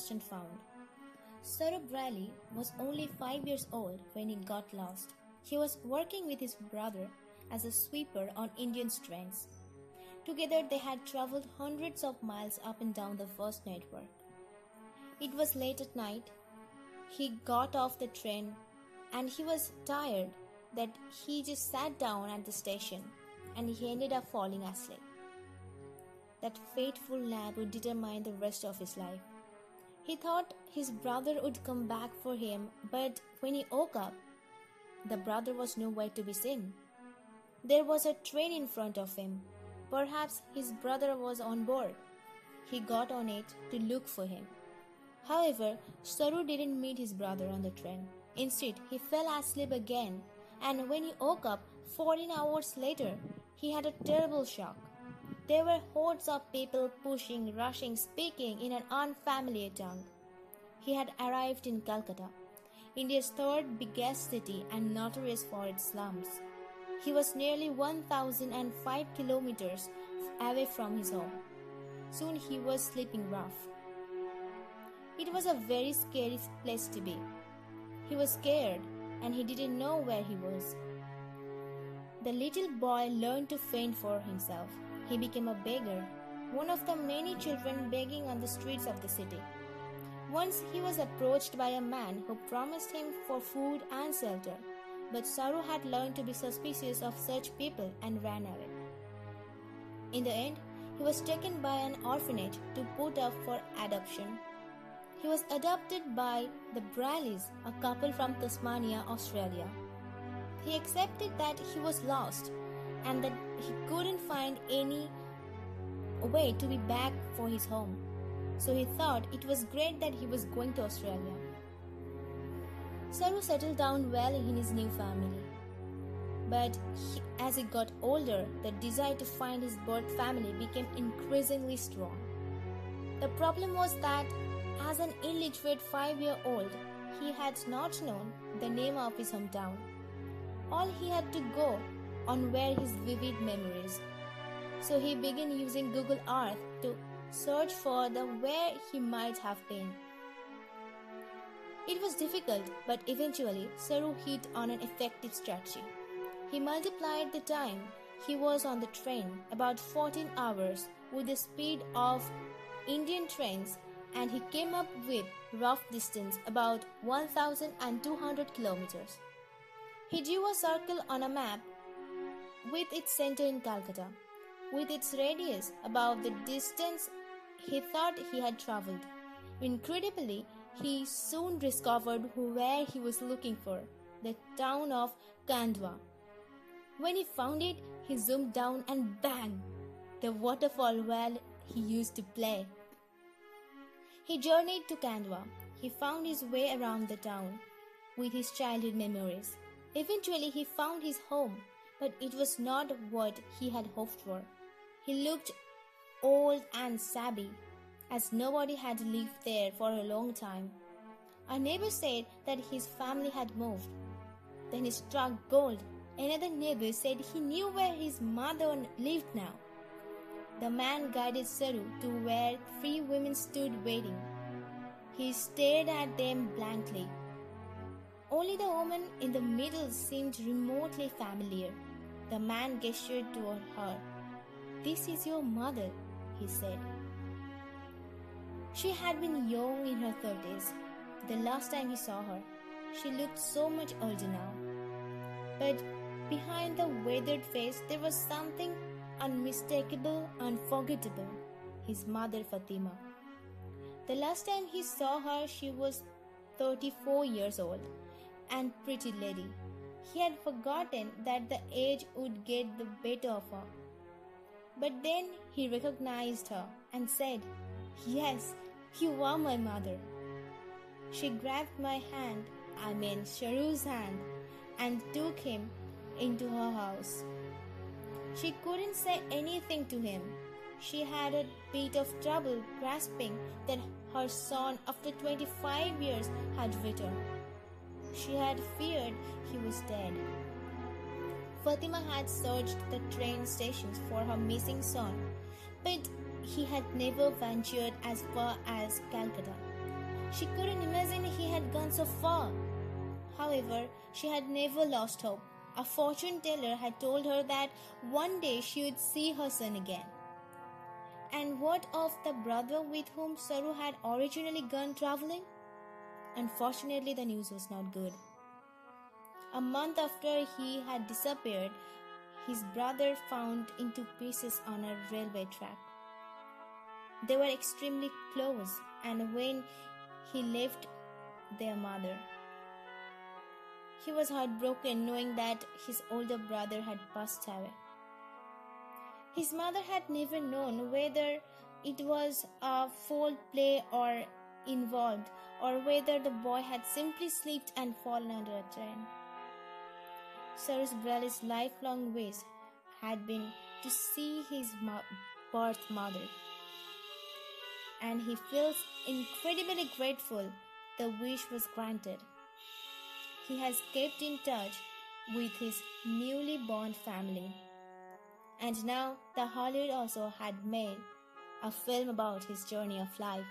lost and found. Saroo Brierley was only five years old when he got lost. He was working with his brother as a sweeper on Indian trains. Together they had traveled hundreds of miles up and down the first network. It was late at night. He got off the train and he was tired that he just sat down at the station and he ended up falling asleep. That fateful nap would determine the rest of his life. He thought his brother would come back for him, but when he woke up, the brother was nowhere to be seen. There was a train in front of him. Perhaps his brother was on board. He got on it to look for him. However, Saroo didn't meet his brother on the train. Instead, he fell asleep again, and when he woke up 14 hours later, he had a terrible shock. There were hordes of people pushing, rushing, speaking in an unfamiliar tongue. He had arrived in Calcutta, India's third biggest city and notorious for its slums. He was nearly 1005 kilometers away from his home. Soon he was sleeping rough. It was a very scary place to be. He was scared and he didn't know where he was. The little boy learned to fend for himself. He became a beggar, one of the many children begging on the streets of the city. Once he was approached by a man who promised him for food and shelter, but Saroo had learned to be suspicious of such people and ran away. In the end, he was taken by an orphanage to put up for adoption. He was adopted by the Brierleys, a couple from Tasmania, Australia. He accepted that he was lost and that he couldn't find any way to be back for his home. So he thought it was great that he was going to Australia. Saroo settled down well in his new family. But he, as he got older, the desire to find his birth family became increasingly strong. The problem was that, as an illiterate five year old, he had not known the name of his hometown. All he had to go on were his vivid memories. So he began using Google Earth to search for the where he might have been. It was difficult, but eventually Saroo hit on an effective strategy. He multiplied the time he was on the train, about 14 hours, with the speed of Indian trains, and he came up with rough distance about 1200 kilometers. He drew a circle on a map with its center in Calcutta, with its radius about the distance he thought he had traveled. Incredibly, he soon discovered where he was looking for the town of Khandwa. When he found it, he zoomed down and bang! The waterfall where he used to play. He journeyed to Khandwa. He found his way around the town with his childhood memories. Eventually, he found his home, but it was not what he had hoped for. He looked old and sabby, as nobody had lived there for a long time. A neighbor said that his family had moved. Then he struck gold. Another neighbor said he knew where his mother lived now. The man guided Saroo to where three women stood waiting. He stared at them blankly. Only the woman in the middle seemed remotely familiar. The man gestured toward her. This is your mother, he said. She had been young in her thirties. The last time he saw her, she looked so much older now. But behind the weathered face, there was something unmistakable, unforgettable. His mother, Fatima. The last time he saw her, she was 34 years old and pretty lady. He had forgotten that the age would get the better of her. But then he recognized her and said, Yes, you are my mother. She grabbed my hand, I mean Saroo's hand, and took him into her house. She couldn't say anything to him. She had a bit of trouble grasping that her son, after 25 years, had returned. She had feared he was dead. Fatima had searched the train stations for her missing son, but he had never ventured as far as Calcutta. She couldn't imagine he had gone so far. However, she had never lost hope. A fortune teller had told her that one day she would see her son again. And what of the brother with whom Saroo had originally gone traveling? Unfortunately, the news was not good. A month after he had disappeared, his brother found into pieces on a railway track. They were extremely close, and when he left their mother, he was heartbroken knowing that his older brother had passed away. His mother had never known whether it was a foul play or involved, or whether the boy had simply slipped and fallen under a train. Saroo Brierley's lifelong wish had been to see his mo- birth mother, and he feels incredibly grateful the wish was granted. He has kept in touch with his newly born family. And now the Hollywood also had made a film about his journey of life.